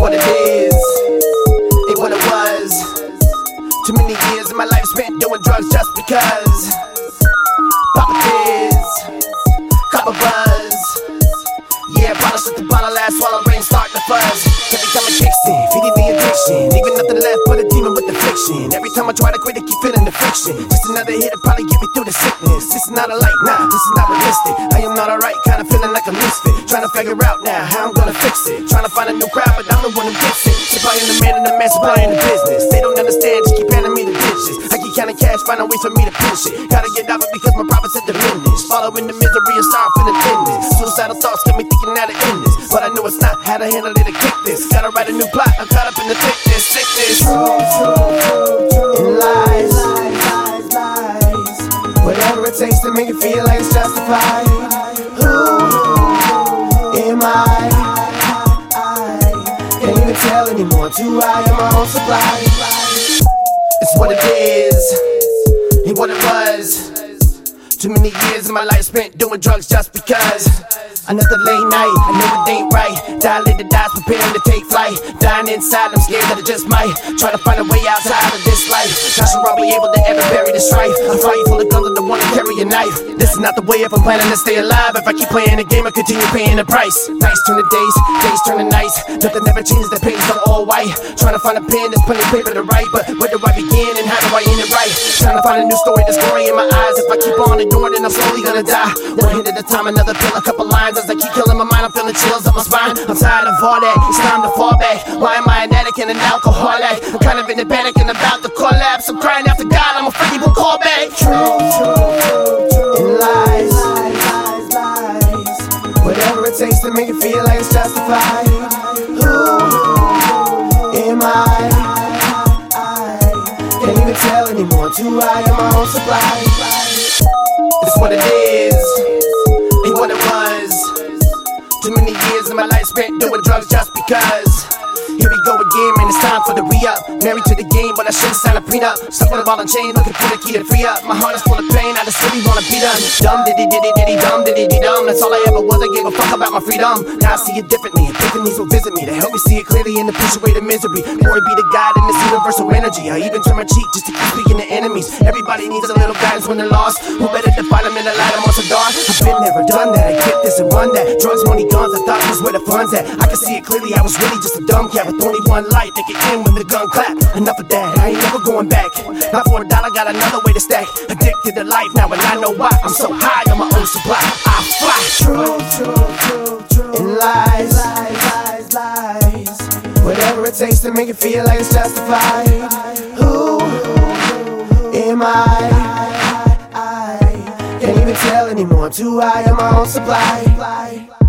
what it is, ain't what it was. Too many years of my life spent doing drugs just because. Papa kids, copper buzz. Yeah, bottles at the bottle, last swallow, rain start to fuzz. Every time I kick in, feeding the addiction. Leaving nothing left but a demon with the fiction. Every time I try to quit, I keep feeling the friction. Just another hit, to probably get me through the sickness. This is not a light, nah, this is not realistic. I am not alright, kinda feeling like a misfit. Trying to figure out now how I'm gonna fix it. Trying to find a man and the business. They don't understand, just keep handing me the dishes. I keep counting cash, finding ways for me to push it. Gotta get out of it because my profits are diminished. Following the misery and sorrow feeling thinness. Suicidal thoughts got me thinking how to end. But I know it's not how to handle it to kick this. Gotta write a new plot, I'm caught up in the thickness, sickness. And lies, lies, lies. Whatever it takes to make it feel like it's justified. High on my own supply. It's what it is, and what it was. Too many years of my life spent doing drugs just because. Another late night, I know it ain't right. Dilated eyes, preparing to take flight. Dying inside, I'm scared that it just might. Try to find a way outside of this life. Sure I'll be able to ever bury the strife. A fight full of guns, I don't wanna knife. This is not the way if I'm planning to stay alive. If I keep playing the game, I continue paying the price. Nights turn to days, days turn to nights. Nothing ever changes, the pages are all white. Trying to find a pen, there's plenty of paper to write. But where do I begin and how do I end it right? Trying to find a new story, there's glory in my eyes. If I keep on ignoring, then I'm slowly gonna die. One hit at a time, another pill, a couple lines. As I keep killing my mind, I'm feeling chills up my spine. I'm tired of all that, it's time to fall back. Why am I an addict and an alcoholic? I'm kind of in a panic and about to collapse. I'm crying out to God, I'm afraid he will call back. True, and to make it feel like it's justified. Who am I? Can't even tell anymore. Too high on my own supply. It's what it is, ain't what it was. Too many years of my life spent doing drugs just because. Here we go it's time for the re-up. Married to the game, but I shouldn't sign a prenup. Stuck with a ball and chain, looking for the key to free up. My heart is full of pain, I just really wanna be done Dumb diddy diddy diddy dumb diddy diddy dumb. That's all I ever was, I gave a fuck about my freedom. Now I see it differently, epiphanies will visit me To help me see it clearly and away the misery. Glory be to God in this universal energy. I even turn my cheek just to keep speaking to enemies. Everybody needs a little guidance when they're lost. Who better to find them in the light of Monster Dark I've been there, done that, I get this and run that. Drugs, money, guns, I thought was where the fun's at. I can see it clearly, I was really just a dumb cat With only one light, they can end when the gun clap. Enough of that, I ain't never going back. Not for a dollar, got another way to stack. Addicted to life now and I know why. I'm so high on my own supply. I fly. True, true, true, true And lies, lies, lies, lies. Whatever it takes to make it feel like it's justified. Who am I? I. Can't even tell anymore. I'm too high on my own supply.